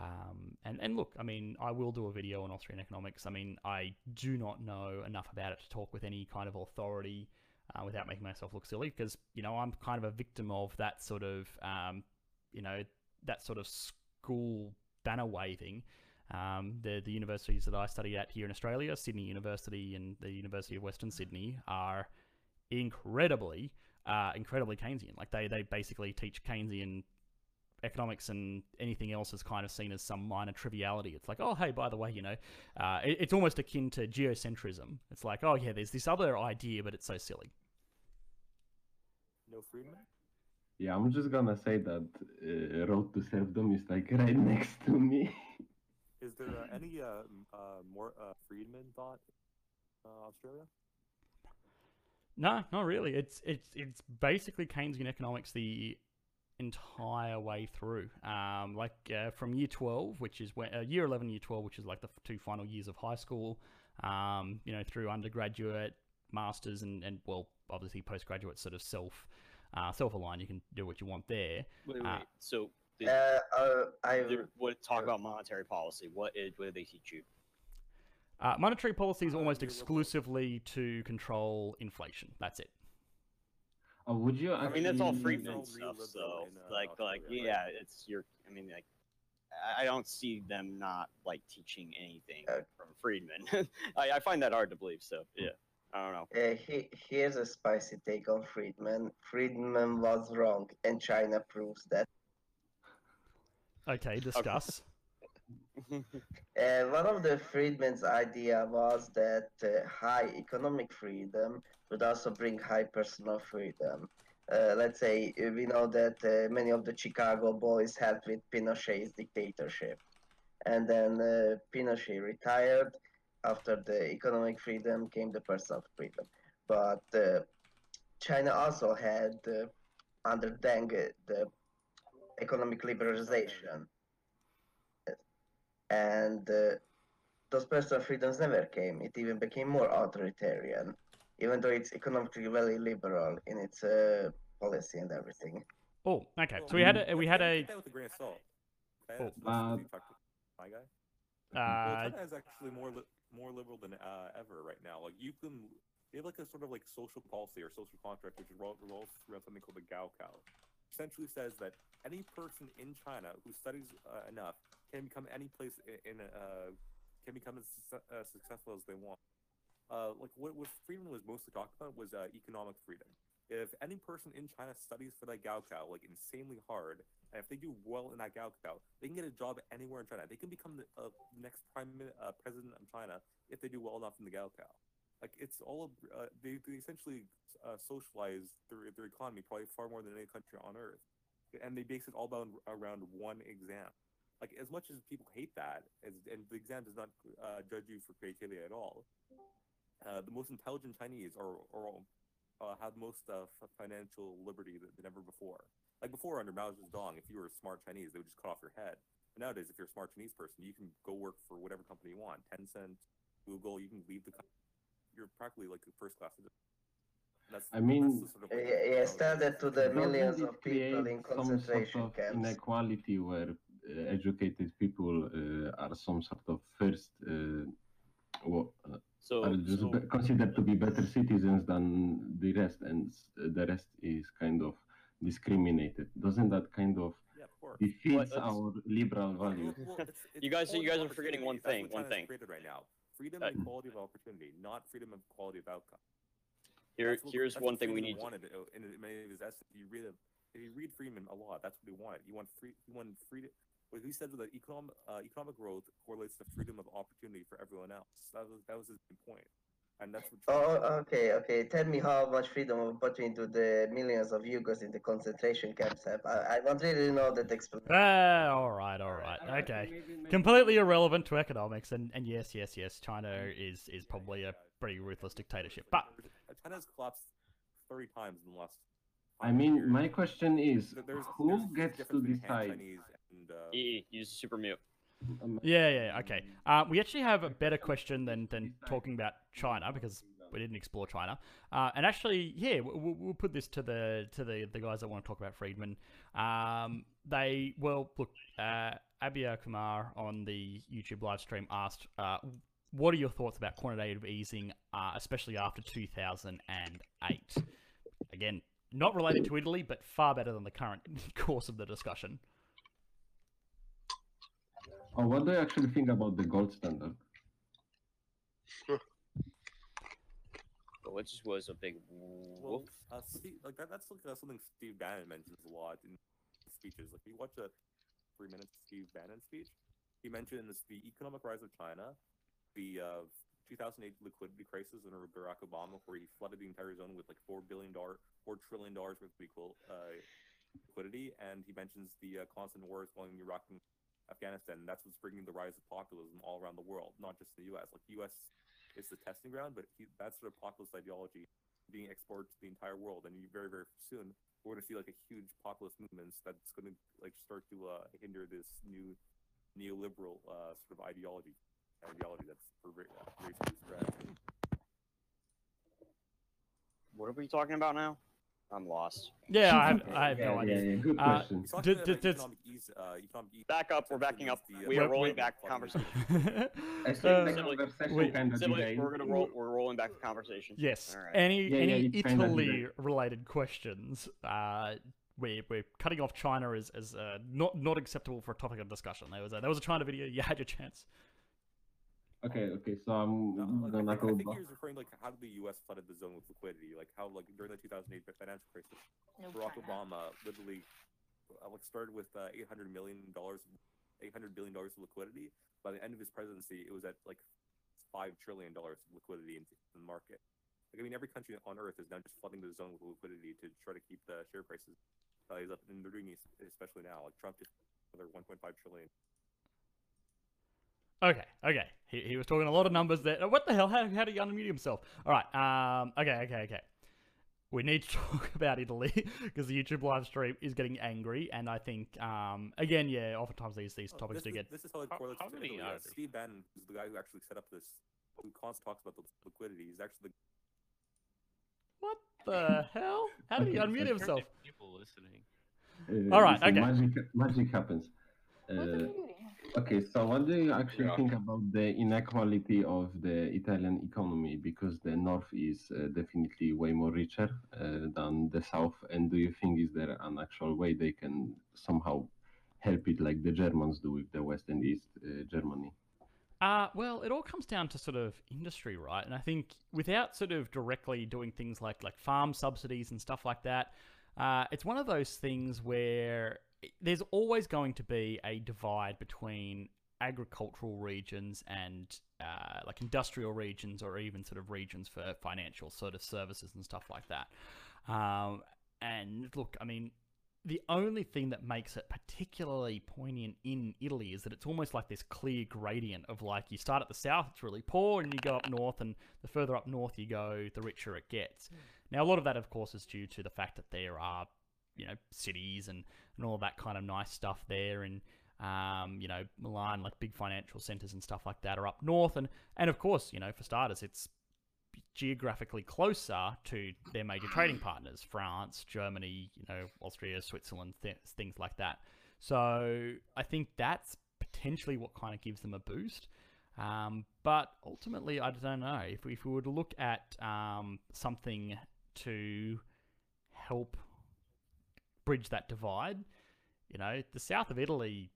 [SPEAKER 3] Um, and and look, I mean, I will do a video on Austrian economics. I mean, I do not know enough about it to talk with any kind of authority uh, without making myself look silly, because you know I'm kind of a victim of that sort of um, you know that sort of school banner waving. Um, the the universities that I study at here in Australia, Sydney University and the University of Western Sydney, are incredibly uh, incredibly Keynesian. Like they they basically teach Keynesian economics and anything else is kind of seen as some minor triviality. It's like, oh, hey, by the way, you know, uh, it, it's almost akin to geocentrism. It's like, oh, yeah, there's this other idea, but it's so silly.
[SPEAKER 8] No Friedman?
[SPEAKER 12] Yeah, I'm just gonna say that uh, Road to Serfdom is like right next to me.
[SPEAKER 8] Is there uh, any uh, uh, more uh, Friedman thought in uh, Australia?
[SPEAKER 3] No, not really. It's it's it's basically Keynesian economics the entire way through. Um, like uh, from year twelve, which is where uh, year eleven, year twelve, which is like the two final years of high school. Um, you know, through undergraduate, masters, and and well, obviously postgraduate sort of self uh, self aligned. You can do what you want there.
[SPEAKER 10] Wait, wait,
[SPEAKER 3] Uh.
[SPEAKER 10] So, the,
[SPEAKER 1] Uh, uh, I
[SPEAKER 10] there- what talk about monetary policy? What is what do they teach you?
[SPEAKER 3] Uh, monetary policy is almost exclusively to control inflation. That's it.
[SPEAKER 12] Uh, would you
[SPEAKER 10] I mean, that's all
[SPEAKER 8] Friedman
[SPEAKER 10] Friedman
[SPEAKER 8] all
[SPEAKER 10] stuff, so like, like,
[SPEAKER 8] Australia,
[SPEAKER 10] yeah, it's your. I mean, like, I- I don't see them not like teaching anything
[SPEAKER 1] Uh,
[SPEAKER 10] from Friedman. I, I find that hard to believe. So, yeah, I don't know.
[SPEAKER 1] Uh, he, here's a spicy take on Friedman. Friedman was wrong, and China proves that.
[SPEAKER 3] Okay, discuss.
[SPEAKER 1] Uh, one of the Friedman's idea was that uh, high economic freedom would also bring high personal freedom. Uh, let's say uh, we know that uh, many of the Chicago boys helped with Pinochet's dictatorship, and then uh, Pinochet retired. After the economic freedom came the personal freedom, but China also had under Deng the economic liberalization and uh, those personal freedoms never came. It even became more authoritarian, even though it's economically very liberal in its uh, policy and everything.
[SPEAKER 3] Oh, okay. So we had a we had a
[SPEAKER 8] take that with a grain of salt.
[SPEAKER 3] Oh,
[SPEAKER 8] that's- that's
[SPEAKER 12] uh,
[SPEAKER 8] talked to my guy. well,
[SPEAKER 3] uh,
[SPEAKER 8] China is actually more li- more liberal than uh, ever right now. Like you can, they have like a sort of like social policy or social contract, which revol- revolves around something called the Gaokao. Essentially says that any person in China who studies uh, enough can become any place i- in uh, can become as uh, successful as they want. Uh, like what, what Friedman was mostly talking about was uh, economic freedom. If any person in China studies for that Gaokao like insanely hard, and if they do well in that Gaokao, they can get a job anywhere in China. They can become the uh, next prime uh, president of China if they do well enough in the Gaokao. Like it's all uh, they, they essentially uh, socialize their their economy probably far more than any country on earth, and they base it all around around one exam. Like as much as people hate that, as, and the exam does not uh, judge you for creativity at all. Uh, the most intelligent Chinese are, are all, uh, have the most uh, f- financial liberty than, than ever before. Like before under Mao Zedong, if you were a smart Chinese, they would just cut off your head. But nowadays, if you're a smart Chinese person, you can go work for whatever company you want. Tencent, Google, you can leave the company. You're practically like a first class citizen. That's,
[SPEAKER 12] I mean,
[SPEAKER 8] that's sort of
[SPEAKER 1] yeah, yeah,
[SPEAKER 8] how it
[SPEAKER 1] started to the millions of people in
[SPEAKER 12] create some sort
[SPEAKER 1] concentration
[SPEAKER 12] of
[SPEAKER 1] camps.
[SPEAKER 12] inequality where educated people uh, are some sort of first uh, wo- uh,
[SPEAKER 10] So,
[SPEAKER 12] are just
[SPEAKER 10] so
[SPEAKER 12] considered to be better citizens than the rest, and s- the rest is kind of discriminated. Doesn't that kind of
[SPEAKER 8] Yeah, of
[SPEAKER 12] defeats
[SPEAKER 10] let's-
[SPEAKER 12] our liberal values?
[SPEAKER 8] well, well, it's- it's
[SPEAKER 10] You guys- you guys are forgetting one thing, one thing.
[SPEAKER 8] created right now. Freedom
[SPEAKER 10] Uh,
[SPEAKER 8] and equality of opportunity, not freedom and quality of outcome.
[SPEAKER 10] here,
[SPEAKER 8] That's what-
[SPEAKER 10] here's
[SPEAKER 8] that's
[SPEAKER 10] one thing we
[SPEAKER 8] Friedman
[SPEAKER 10] need.
[SPEAKER 8] Wanted uh, in many of his essays. If you read it, if you read Friedman a lot, that's what he wanted. He wanted free. He wanted freedom. What he said that economic uh, economic growth correlates to freedom of opportunity for everyone else. That was that was his main point, and that's what.
[SPEAKER 1] Oh, okay, okay. Tell me how much freedom of opportunity do the millions of Uyghurs in the concentration camps have? I, I want really know that explanation.
[SPEAKER 3] ah, all right, all right,
[SPEAKER 5] I- I
[SPEAKER 3] okay.
[SPEAKER 5] think maybe- maybe-
[SPEAKER 3] Completely irrelevant to economics, and, and yes, yes, yes, China is is probably a pretty ruthless dictatorship. But
[SPEAKER 8] China's collapsed thirty times in the last.
[SPEAKER 12] I mean, my question is,
[SPEAKER 8] there's,
[SPEAKER 12] who
[SPEAKER 8] there's
[SPEAKER 12] gets to
[SPEAKER 8] difference between Han
[SPEAKER 12] decide?
[SPEAKER 8] Chinese and, uh,
[SPEAKER 10] EE, use super mute.
[SPEAKER 12] Um,
[SPEAKER 3] Yeah, yeah, okay. Uh, we actually have a better question than, than talking about China because we didn't explore China. Uh, and actually, yeah, we'll, we'll put this to the to the, the guys that want to talk about Friedman. Um, they well, look, uh, Abia Kumar on the YouTube live stream asked, uh, "What are your thoughts about quantitative easing, uh, especially after 2008?" Again, not related to Italy, but far better than the current course of the discussion.
[SPEAKER 12] Oh, what do you actually think about the gold standard?
[SPEAKER 10] Which was a big
[SPEAKER 8] Well,
[SPEAKER 10] whoop.
[SPEAKER 8] uh, Steve, like that, that's like uh, something Steve Bannon mentions a lot in speeches. Like, if you watch a three minutes Steve Bannon speech, he mentions the economic rise of China, the uh, 2008 liquidity crisis under Barack Obama, where he flooded the entire zone with like four billion dollar, four trillion dollars worth of equal uh, liquidity, and he mentions the uh, constant wars going in Iraq and Afghanistan. And That's what's bringing the rise of populism all around the world, not just the U.S. Like the U.S. is the testing ground, but he, that sort of populist ideology being exported to the entire world, and you very very soon we're going to see like a huge populist movements that's going to like start to uh, hinder this new neoliberal uh, sort of ideology ideology that's ra- uh.
[SPEAKER 10] What are we talking about now? I'm lost.
[SPEAKER 3] Yeah, I have, I have
[SPEAKER 12] Yeah,
[SPEAKER 3] no
[SPEAKER 12] yeah,
[SPEAKER 3] idea.
[SPEAKER 12] yeah, good
[SPEAKER 3] Uh,
[SPEAKER 12] question.
[SPEAKER 8] It's not
[SPEAKER 3] d- d-
[SPEAKER 8] economic ease, uh, economic ease
[SPEAKER 10] Back up. We're backing up.
[SPEAKER 8] the, uh,
[SPEAKER 10] We are rolling back the conversation.
[SPEAKER 12] I think
[SPEAKER 3] Uh,
[SPEAKER 12] the
[SPEAKER 3] wait,
[SPEAKER 12] kind of
[SPEAKER 10] Sibley, we're gonna roll. We're rolling back the conversation.
[SPEAKER 3] Yes.
[SPEAKER 10] All right.
[SPEAKER 3] Any
[SPEAKER 12] Yeah, yeah,
[SPEAKER 3] any
[SPEAKER 12] it's
[SPEAKER 3] Italy related questions? Uh, we we're cutting off China as as uh, not not acceptable for a topic of discussion. There was a there was a China video. You had your chance.
[SPEAKER 12] Okay, okay, so I'm
[SPEAKER 8] No, I
[SPEAKER 12] gonna
[SPEAKER 8] think, I think
[SPEAKER 12] back.
[SPEAKER 8] he was referring to, like how the U.S. flooded the zone with liquidity, like how like during the 2008 financial crisis,
[SPEAKER 2] No
[SPEAKER 8] Barack
[SPEAKER 2] China.
[SPEAKER 8] Obama literally uh, like started with uh, 800 million dollars, 800 billion dollars of liquidity. By the end of his presidency, it was at like five trillion dollars of liquidity in the market. Like I mean, every country on earth is now just flooding the zone with liquidity to try to keep the share prices values up, and they're doing it especially now. Like Trump just another 1.5 trillion.
[SPEAKER 3] Okay, okay. He, he was talking a lot of numbers there. What the hell? How, how did he unmute himself? All right. Um. Okay. Okay. Okay. We need to talk about Italy because the YouTube live stream is getting angry, and I think, um, again, yeah, oftentimes these these
[SPEAKER 8] Oh,
[SPEAKER 3] topics do
[SPEAKER 8] is,
[SPEAKER 3] get.
[SPEAKER 8] this is how it
[SPEAKER 7] How-
[SPEAKER 8] correlates
[SPEAKER 7] how
[SPEAKER 8] to
[SPEAKER 7] many
[SPEAKER 8] Italy.
[SPEAKER 7] are
[SPEAKER 8] Uh. Steve Bannon, who's the guy who actually set up this, who constantly talks about the liquidity, he's actually the
[SPEAKER 3] What the hell? How did he unmute himself?
[SPEAKER 7] People listening.
[SPEAKER 3] All right,
[SPEAKER 12] listen,
[SPEAKER 3] okay.
[SPEAKER 12] Magic, magic happens.
[SPEAKER 2] What's
[SPEAKER 12] Uh, okay, so what do you actually
[SPEAKER 6] Yeah.
[SPEAKER 12] think about the inequality of the Italian economy? Because the north is uh, definitely way more richer uh, than the south. And do you think is there an actual way they can somehow help it like the Germans do with the west and east uh, Germany?
[SPEAKER 3] Uh, well, it all comes down to sort of industry, right? And I think without sort of directly doing things like like farm subsidies and stuff like that, uh, it's one of those things where i- there's always going to be a divide between agricultural regions and uh, like industrial regions or even sort of regions for financial sort of services and stuff like that. Um, and look, I mean, the only thing that makes it particularly poignant in Italy is that it's almost like this clear gradient of like you start at the south, it's really poor, and you go up north, and the further up north you go, the richer it gets. Now, a lot of that, of course, is due to the fact that there are, you know, cities and, and all that kind of nice stuff there, and um, you know, Milan, like big financial centers and stuff like that, are up north, and and of course, you know, for starters, it's geographically closer to their major trading partners France, Germany, you know, Austria, Switzerland, th- things like that. So I think that's potentially what kind of gives them a boost. Um, but ultimately, I don't know. If we, if we were to look at um, something to help bridge that divide, you know, the south of Italy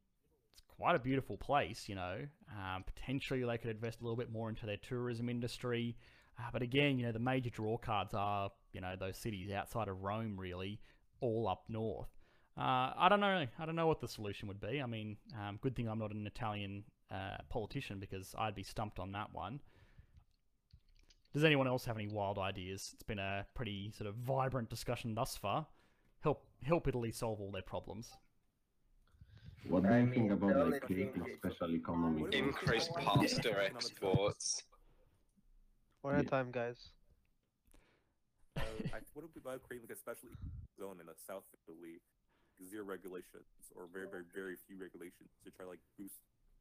[SPEAKER 3] it's quite a beautiful place, you know. Um, potentially, they could invest a little bit more into their tourism industry. Uh, but again, you know, the major draw cards are, you know, those cities outside of Rome, really, all up north. Uh, I don't know. I don't know what the solution would be. I mean, um, good thing I'm not an Italian uh, politician because I'd be stumped on that one. Does anyone else have any wild ideas? It's been a pretty sort of vibrant discussion thus far. Help help Italy solve all their problems.
[SPEAKER 12] What do
[SPEAKER 1] I
[SPEAKER 12] you
[SPEAKER 1] mean,
[SPEAKER 12] think about
[SPEAKER 1] the
[SPEAKER 12] like creating
[SPEAKER 1] thing-
[SPEAKER 12] special economy?
[SPEAKER 6] Increase pasta exports.
[SPEAKER 11] One at a
[SPEAKER 12] Yeah.
[SPEAKER 11] time, guys.
[SPEAKER 8] Uh, I, what if we about creating like a special zone in the south of Italy, zero regulations or very, very, very few regulations to try like boost,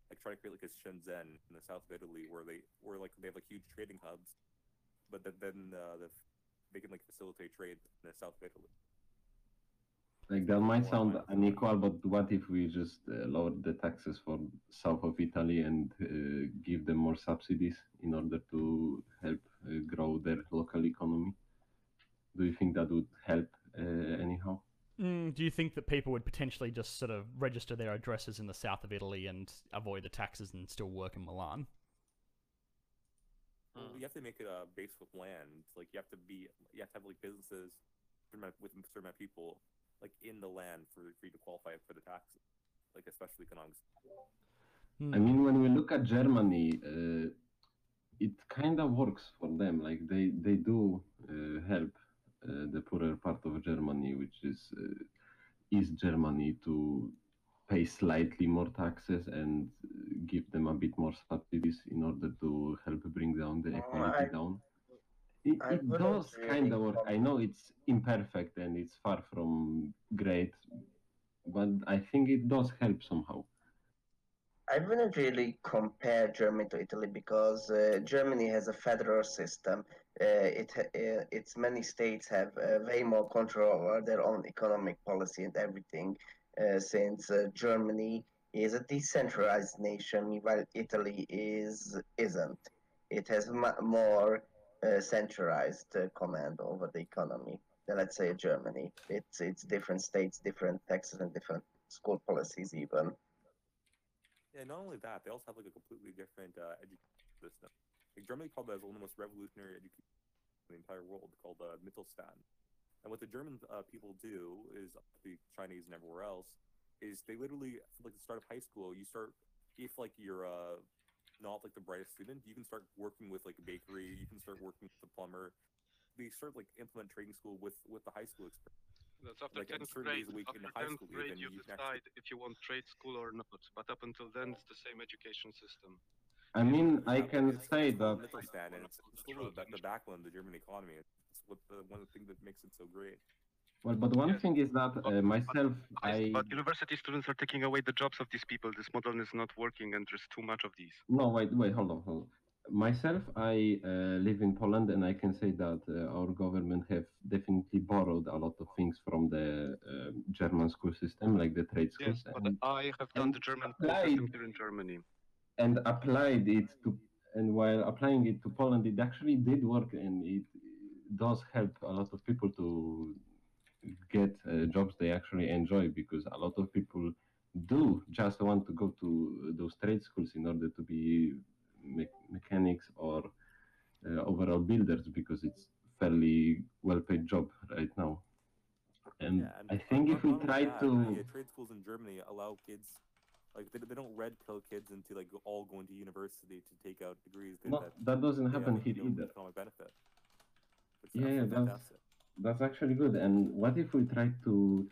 [SPEAKER 8] like try to create like a Shenzhen in the south of Italy where they, where like they have like huge trading hubs, but then then uh, the, they can like facilitate trade in the south of Italy.
[SPEAKER 12] Like that might sound unequal, but what if we just uh, lower the taxes for south of Italy and uh, give them more subsidies in order to help uh, grow their local economy? Do you think that would help uh, anyhow?
[SPEAKER 3] Mm, do you think that people would potentially just sort of register their addresses in the south of Italy and avoid the taxes and still work in Milan?
[SPEAKER 8] Well, you have to make it uh, based with land. Like you have to be, you have to have like businesses with a certain amount of people like in the land for, for you to qualify for the taxes, like especially economics.
[SPEAKER 12] I mean, when we look at Germany, uh, it kind of works for them. Like they they do uh, help uh, the poorer part of Germany, which is uh, East Germany, to pay slightly more taxes and give them a bit more subsidies in order to help bring down the equality
[SPEAKER 1] I-
[SPEAKER 12] down. It, it does kind of work. I know it's imperfect and it's far from great, but I think it does help somehow.
[SPEAKER 1] I wouldn't really compare Germany to Italy because uh, Germany has a federal system. Uh, it uh, its many states have uh, way more control over their own economic policy and everything. Uh, since uh, Germany is a decentralized nation, while Italy is isn't. It has m- more centralized uh, command over the economy let's say Germany. It's it's different states, different taxes, and different school policies even.
[SPEAKER 8] Yeah, not only that, they also have like a completely different uh, education system. Like Germany probably has one of the most revolutionary education in the entire world, called uh, Mittelstand. And what the German uh, people do is the Chinese and everywhere else is they literally like the start of high school, you start if like you're uh, not like the brightest student, you can start working with like a bakery, you can start working with the plumber. They start like implement trading school with with the high school experience.
[SPEAKER 6] That's after
[SPEAKER 8] Like, at
[SPEAKER 6] 10th grade.
[SPEAKER 8] days a week in
[SPEAKER 6] After
[SPEAKER 8] high
[SPEAKER 6] 10th
[SPEAKER 8] school,
[SPEAKER 6] grade,
[SPEAKER 8] even
[SPEAKER 6] you
[SPEAKER 8] you can actually-
[SPEAKER 6] decide if you want trade school or not. But up until then, it's the same education system.
[SPEAKER 12] I mean, I can
[SPEAKER 8] it's-
[SPEAKER 12] say that
[SPEAKER 8] Mittelstand, and it's, it's still the, the backbone of the German economy. It's what the, one of the things that makes it so great.
[SPEAKER 12] Well, but one thing is that uh, myself, I
[SPEAKER 6] But university students are taking away the jobs of these people. This model is not working, and there's too much of these.
[SPEAKER 12] no wait wait hold on hold on. Myself, I uh, live in Poland, and I can say that uh, our government have definitely borrowed a lot of things from the uh, German school system, like the trade schools.
[SPEAKER 6] Yes, but
[SPEAKER 12] and,
[SPEAKER 6] I have done the German school
[SPEAKER 12] applied-
[SPEAKER 6] system here in Germany.
[SPEAKER 12] and applied it to. And while applying it to Poland, it actually did work, and it does help a lot of people to get uh, jobs they actually enjoy because a lot of people do just want to go to those trade schools in order to be me- mechanics or uh, overall builders because it's fairly well paid job right now and
[SPEAKER 8] Yeah, and
[SPEAKER 12] i think if we try
[SPEAKER 8] that,
[SPEAKER 12] to
[SPEAKER 8] the trade schools in Germany allow kids, like they, they don't red pill kids into like all going to university to take out degrees. They,
[SPEAKER 12] no, that doesn't happen here
[SPEAKER 8] no
[SPEAKER 12] either
[SPEAKER 8] Economic benefit. Is
[SPEAKER 12] yeah, yeah that's. That's actually good and what if we try to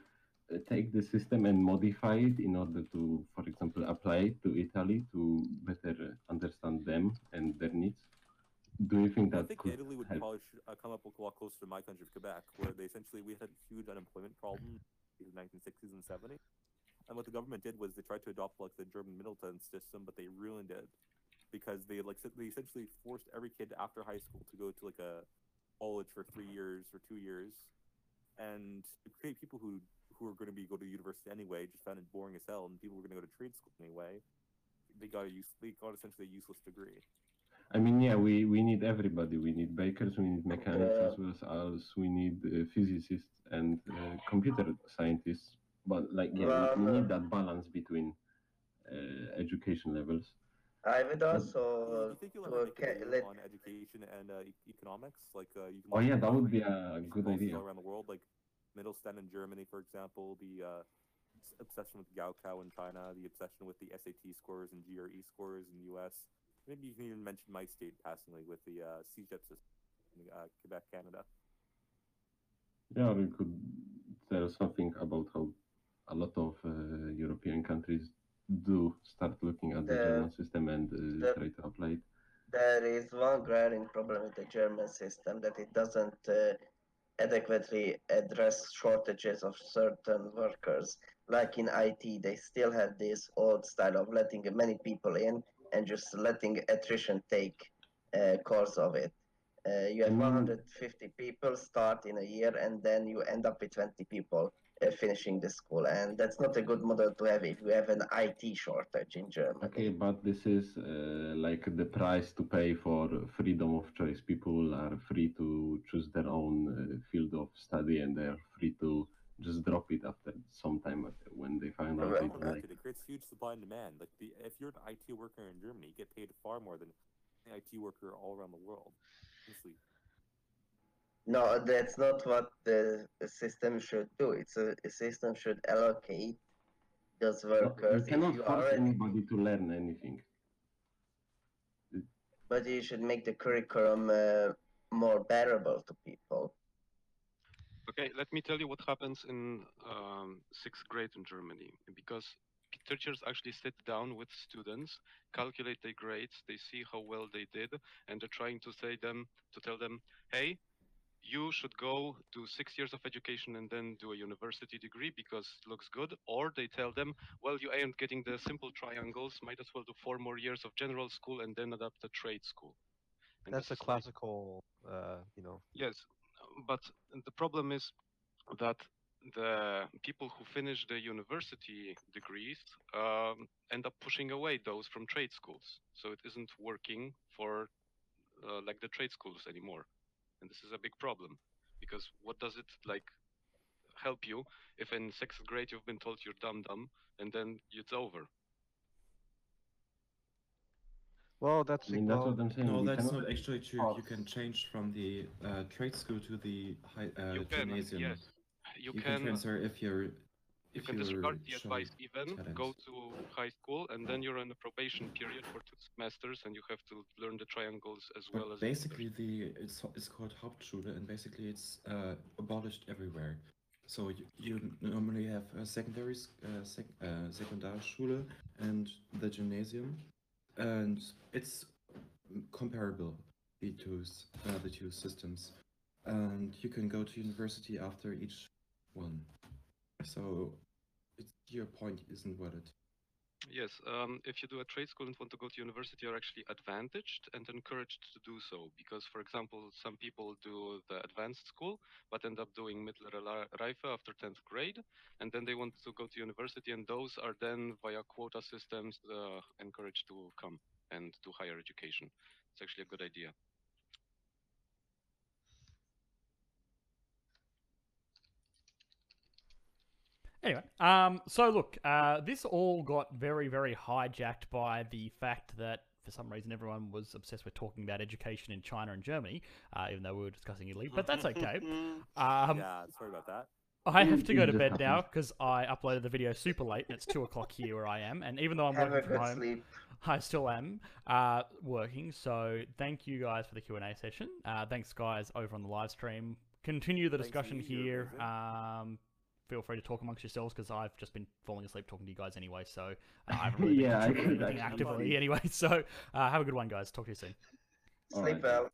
[SPEAKER 12] uh, take the system and modify it in order to for example apply it to italy to better understand them and their needs do you think that I
[SPEAKER 8] think
[SPEAKER 12] could
[SPEAKER 8] Italy would
[SPEAKER 12] help?
[SPEAKER 8] probably sh- uh, come up a lot closer to my country of Quebec, where they essentially we had a huge unemployment problem in the 1960s and 70s. And what the government did was they tried to adopt like the German Mittelstand system, but they ruined it because they like they essentially forced every kid after high school to go to like a college for three years or two years, and to create people who who are going to be go to university anyway just found it boring as hell, and people were going to go to trade school anyway. They got a use they got essentially a useless degree.
[SPEAKER 12] I mean, yeah, we, we need everybody. We need bakers, we need mechanics
[SPEAKER 1] Yeah.
[SPEAKER 12] as well as us. We need uh, physicists and uh, computer scientists. But like, yeah, we, we need that balance between uh, education levels.
[SPEAKER 1] I would
[SPEAKER 12] But-
[SPEAKER 8] Do
[SPEAKER 1] also
[SPEAKER 8] you think you'll
[SPEAKER 1] to
[SPEAKER 8] ever a
[SPEAKER 1] let
[SPEAKER 8] on education and uh, e- economics? Like, uh, you can
[SPEAKER 12] Oh yeah, that would be a good idea.
[SPEAKER 8] around the world, like Mittelstand in Germany, for example, the uh, s- obsession with Gaokao in China, the obsession with the SAT scores and GRE scores in the U.S. Maybe you can even mention my state passingly with the uh, CEGEP system in uh, Quebec, Canada.
[SPEAKER 12] Yeah, we could tell something about how a lot of uh, European countries do start looking at the,
[SPEAKER 1] The-
[SPEAKER 12] German system and uh,
[SPEAKER 1] the-
[SPEAKER 12] try to apply it.
[SPEAKER 1] there is one glaring problem with the German system that it doesn't uh, adequately address shortages of certain workers. Like in IT, they still have this old style of letting many people in and just letting attrition take uh, course of it. Uh, you have
[SPEAKER 12] I
[SPEAKER 1] 150 people start in a year, and then you end up with 20 people finishing the school, and that's not a good model to have if you have an IT shortage in Germany.
[SPEAKER 12] Okay, but this is uh, like the price to pay for freedom of choice. People are free to choose their own uh, field of study, and they're free to just drop it after some time uh, when they find out
[SPEAKER 1] Right.
[SPEAKER 12] they
[SPEAKER 8] Not
[SPEAKER 12] don't
[SPEAKER 8] only
[SPEAKER 12] like.
[SPEAKER 8] that, it creates huge supply and demand. Like, the, if you're an IT worker in Germany, you get paid far more than an IT worker all around the world. Honestly.
[SPEAKER 1] No, that's not what the the system should do. It's a, a system should allocate those
[SPEAKER 12] You
[SPEAKER 1] workers. If
[SPEAKER 12] cannot
[SPEAKER 1] you
[SPEAKER 12] force
[SPEAKER 1] already,
[SPEAKER 12] anybody to learn anything.
[SPEAKER 1] but you should make the curriculum uh, more bearable to people.
[SPEAKER 6] Okay, let me tell you what happens in um, sixth grade in Germany. Because teachers actually sit down with students, calculate their grades, they see how well they did, and they're trying to say them to tell them, hey, you should go do six years of education and then do a university degree because it looks good. Or they tell them, well, you aren't getting the simple triangles, might as well do four more years of general school and then adapt a trade school. And
[SPEAKER 11] That's a
[SPEAKER 6] is like-
[SPEAKER 11] classical, uh, you know.
[SPEAKER 6] Yes, but the problem is that the people who finish the university degrees um, end up pushing away those from trade schools. So it isn't working for uh, like the trade schools anymore, and this is a big problem because what does it like help you if in sixth grade you've been told you're dumb dumb and then it's over?
[SPEAKER 11] Well, that's
[SPEAKER 12] I mean, that's what I'm saying.
[SPEAKER 13] No,
[SPEAKER 12] we
[SPEAKER 13] that's
[SPEAKER 12] cannot
[SPEAKER 13] not actually true. You can change from the uh, trade school to the high, uh,
[SPEAKER 6] You can,
[SPEAKER 13] gymnasium.
[SPEAKER 6] yes. You
[SPEAKER 13] can,
[SPEAKER 6] can-
[SPEAKER 13] transfer if you're
[SPEAKER 6] You can disregard the advice even, go to high school, and then you're in a probation period for two semesters, and you have to learn the triangles as well as
[SPEAKER 13] basically, the it's it's called Hauptschule, and basically it's uh, abolished everywhere. So you, you normally have a secondary uh, sec, uh, Sekundarschule and the gymnasium, and it's comparable the two uh, the two systems, and you can go to university after each one. So it's, your point isn't valid.
[SPEAKER 6] Yes, um, if you do a trade school and want to go to university, you're actually advantaged and encouraged to do so. Because, for example, some people do the advanced school, but end up doing Mittlere Reife after 10th grade, and then they want to go to university, and those are then via quota systems uh, encouraged to come and do higher education. It's actually a good idea.
[SPEAKER 3] Anyway, um, so look, uh, this all got very, very hijacked by the fact that for some reason everyone was obsessed with talking about education in China and Germany, uh, even though we were discussing Italy. But that's okay. Um,
[SPEAKER 8] yeah, sorry about that.
[SPEAKER 3] I have to go to bed now because I uploaded the video super late and it's two o'clock here where I am. And even though I'm
[SPEAKER 1] Have
[SPEAKER 3] working from home,
[SPEAKER 1] sleep.
[SPEAKER 3] I still am uh, working. So thank you guys for the Q and A session. Uh, thanks guys over on the live stream. Continue the
[SPEAKER 8] Thanks
[SPEAKER 3] discussion here. Um, feel free to talk amongst yourselves because I've just been falling asleep talking to you guys anyway. So uh, I haven't really been
[SPEAKER 12] Yeah, I
[SPEAKER 3] contributing anything actively
[SPEAKER 12] see.
[SPEAKER 3] anyway. So uh, have a good one, guys. Talk to you soon.
[SPEAKER 1] Sleep well.